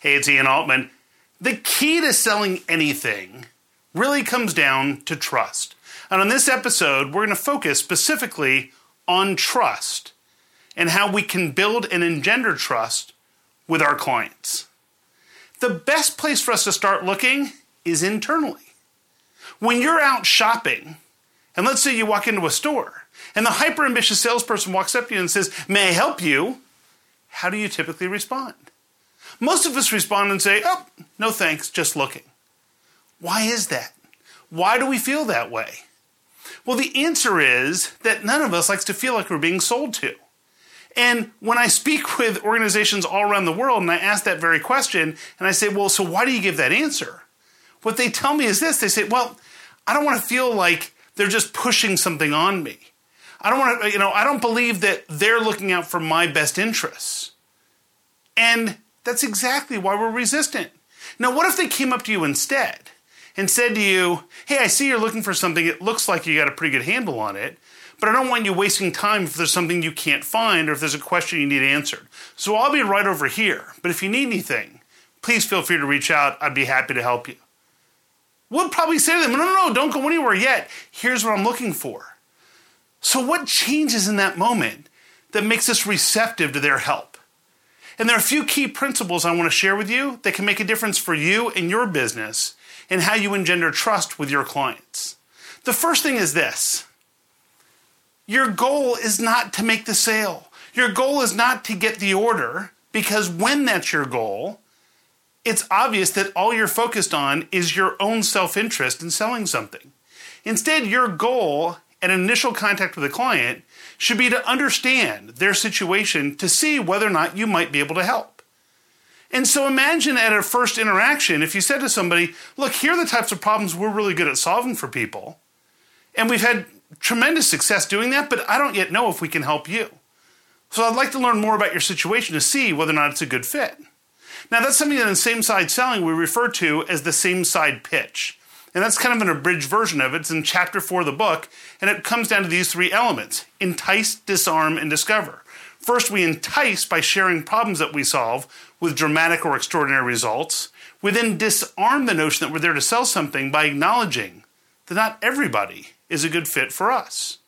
Hey, it's Ian Altman. The key to selling anything really comes down to trust. And on this episode, we're going to focus specifically on trust and how we can build and engender trust with our clients. The best place for us to start looking is internally. When you're out shopping, and let's say you walk into a store, and the hyper ambitious salesperson walks up to you and says, May I help you? How do you typically respond? Most of us respond and say, Oh, no thanks, just looking. Why is that? Why do we feel that way? Well, the answer is that none of us likes to feel like we're being sold to. And when I speak with organizations all around the world and I ask that very question, and I say, Well, so why do you give that answer? What they tell me is this they say, Well, I don't want to feel like they're just pushing something on me. I don't want to, you know, I don't believe that they're looking out for my best interests. And that's exactly why we're resistant. Now, what if they came up to you instead and said to you, Hey, I see you're looking for something. It looks like you got a pretty good handle on it, but I don't want you wasting time if there's something you can't find or if there's a question you need answered. So I'll be right over here. But if you need anything, please feel free to reach out. I'd be happy to help you. We'll probably say to them, No, no, no, don't go anywhere yet. Here's what I'm looking for. So, what changes in that moment that makes us receptive to their help? And there are a few key principles I want to share with you that can make a difference for you and your business and how you engender trust with your clients. The first thing is this your goal is not to make the sale, your goal is not to get the order, because when that's your goal, it's obvious that all you're focused on is your own self interest in selling something. Instead, your goal at initial contact with a client should be to understand their situation to see whether or not you might be able to help. And so imagine at a first interaction, if you said to somebody, Look, here are the types of problems we're really good at solving for people. And we've had tremendous success doing that, but I don't yet know if we can help you. So I'd like to learn more about your situation to see whether or not it's a good fit. Now, that's something that in same side selling we refer to as the same side pitch. And that's kind of an abridged version of it. It's in chapter four of the book, and it comes down to these three elements entice, disarm, and discover. First, we entice by sharing problems that we solve with dramatic or extraordinary results. We then disarm the notion that we're there to sell something by acknowledging that not everybody is a good fit for us.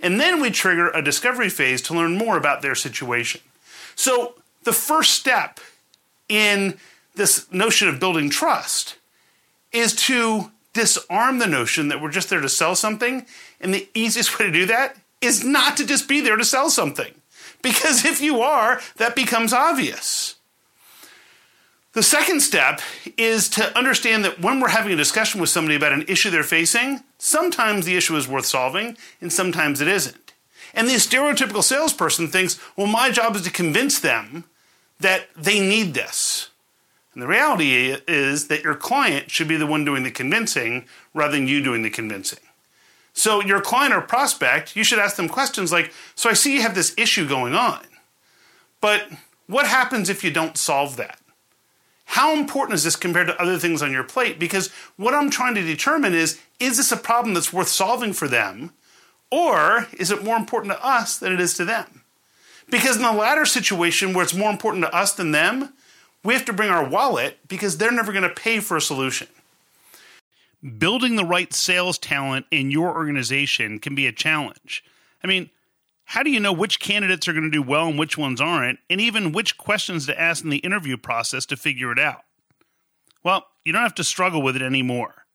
And then we trigger a discovery phase to learn more about their situation. So, the first step in this notion of building trust is to disarm the notion that we're just there to sell something. And the easiest way to do that is not to just be there to sell something. Because if you are, that becomes obvious. The second step is to understand that when we're having a discussion with somebody about an issue they're facing, sometimes the issue is worth solving and sometimes it isn't. And the stereotypical salesperson thinks, well, my job is to convince them that they need this. And the reality is that your client should be the one doing the convincing rather than you doing the convincing. So, your client or prospect, you should ask them questions like So, I see you have this issue going on, but what happens if you don't solve that? How important is this compared to other things on your plate? Because what I'm trying to determine is is this a problem that's worth solving for them, or is it more important to us than it is to them? Because in the latter situation where it's more important to us than them, we have to bring our wallet because they're never going to pay for a solution. Building the right sales talent in your organization can be a challenge. I mean, how do you know which candidates are going to do well and which ones aren't, and even which questions to ask in the interview process to figure it out? Well, you don't have to struggle with it anymore.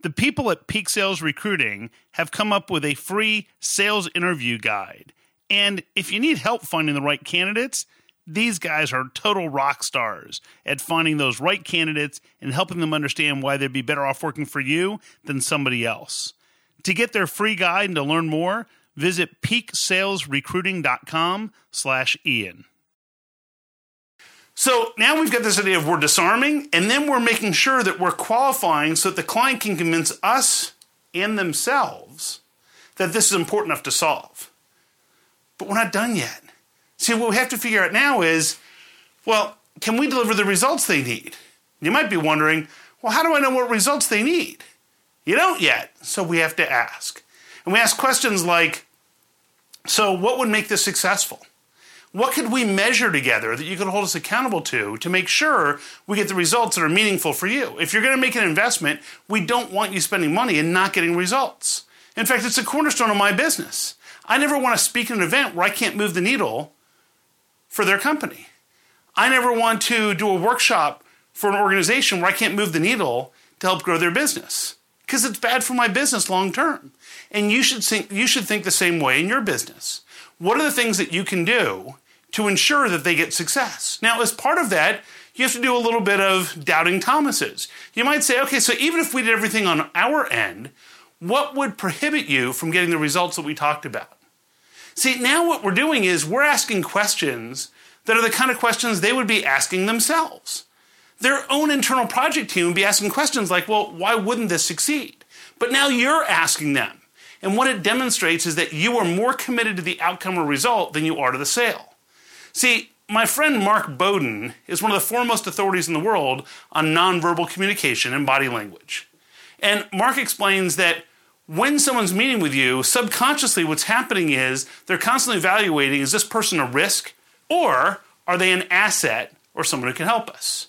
The people at Peak Sales Recruiting have come up with a free sales interview guide and if you need help finding the right candidates, these guys are total rock stars at finding those right candidates and helping them understand why they'd be better off working for you than somebody else. To get their free guide and to learn more, visit peaksalesrecruiting.com slash Ian. So now we've got this idea of we're disarming, and then we're making sure that we're qualifying so that the client can convince us and themselves that this is important enough to solve but we're not done yet. See, what we have to figure out now is well, can we deliver the results they need? You might be wondering, well, how do I know what results they need? You don't yet, so we have to ask. And we ask questions like so, what would make this successful? What could we measure together that you could hold us accountable to to make sure we get the results that are meaningful for you? If you're going to make an investment, we don't want you spending money and not getting results. In fact, it's a cornerstone of my business. I never want to speak at an event where I can't move the needle for their company. I never want to do a workshop for an organization where I can't move the needle to help grow their business because it's bad for my business long term. And you should think you should think the same way in your business. What are the things that you can do to ensure that they get success? Now, as part of that, you have to do a little bit of doubting Thomases. You might say, okay, so even if we did everything on our end, what would prohibit you from getting the results that we talked about? See, now what we're doing is we're asking questions that are the kind of questions they would be asking themselves. Their own internal project team would be asking questions like, well, why wouldn't this succeed? But now you're asking them. And what it demonstrates is that you are more committed to the outcome or result than you are to the sale. See, my friend Mark Bowden is one of the foremost authorities in the world on nonverbal communication and body language. And Mark explains that when someone's meeting with you, subconsciously what's happening is they're constantly evaluating is this person a risk or are they an asset or someone who can help us?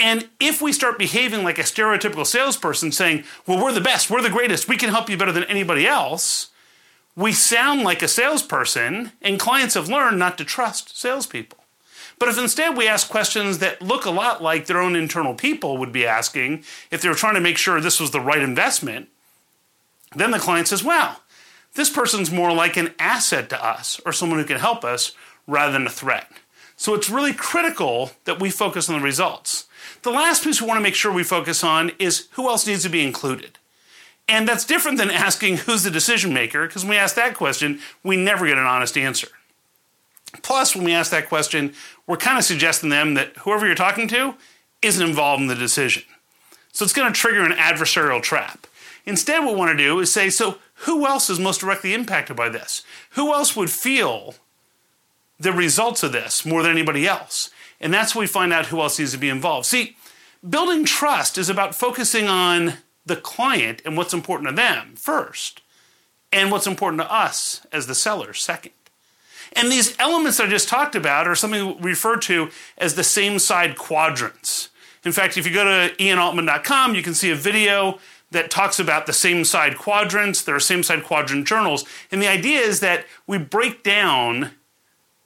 And if we start behaving like a stereotypical salesperson saying, well, we're the best, we're the greatest, we can help you better than anybody else, we sound like a salesperson, and clients have learned not to trust salespeople. But if instead we ask questions that look a lot like their own internal people would be asking if they were trying to make sure this was the right investment, then the client says, wow, this person's more like an asset to us or someone who can help us rather than a threat. So it's really critical that we focus on the results. The last piece we want to make sure we focus on is who else needs to be included. And that's different than asking who's the decision maker, because when we ask that question, we never get an honest answer. Plus, when we ask that question, we're kind of suggesting them that whoever you're talking to isn't involved in the decision. So it's going to trigger an adversarial trap. Instead, what we want to do is say, so who else is most directly impacted by this? Who else would feel the results of this more than anybody else? And that's where we find out who else needs to be involved. See, building trust is about focusing on the client and what's important to them first, and what's important to us as the seller second. And these elements I just talked about are something referred to as the same side quadrants. In fact, if you go to ianaltman.com, you can see a video that talks about the same side quadrants. There are same side quadrant journals. And the idea is that we break down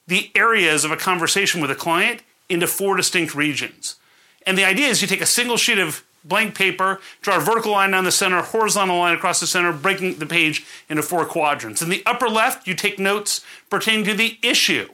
the areas of a conversation with a client into four distinct regions. And the idea is you take a single sheet of blank paper, draw a vertical line down the center, horizontal line across the center, breaking the page into four quadrants. In the upper left, you take notes pertaining to the issue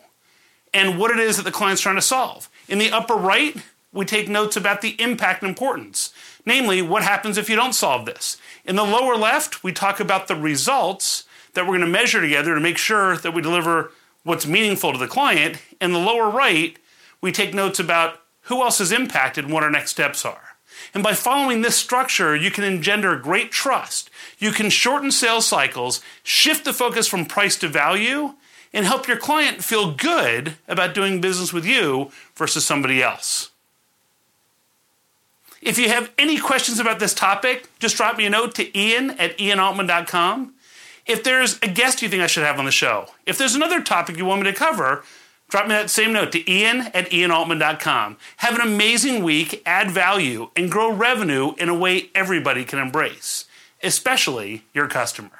and what it is that the client's trying to solve. In the upper right, we take notes about the impact and importance, namely, what happens if you don't solve this. In the lower left, we talk about the results that we're going to measure together to make sure that we deliver what's meaningful to the client. In the lower right, we take notes about who else is impacted and what our next steps are. And by following this structure, you can engender great trust. You can shorten sales cycles, shift the focus from price to value, and help your client feel good about doing business with you versus somebody else. If you have any questions about this topic, just drop me a note to ian at ianaltman.com. If there's a guest you think I should have on the show, if there's another topic you want me to cover, Drop me that same note to ian at ianaltman.com. Have an amazing week, add value, and grow revenue in a way everybody can embrace, especially your customer.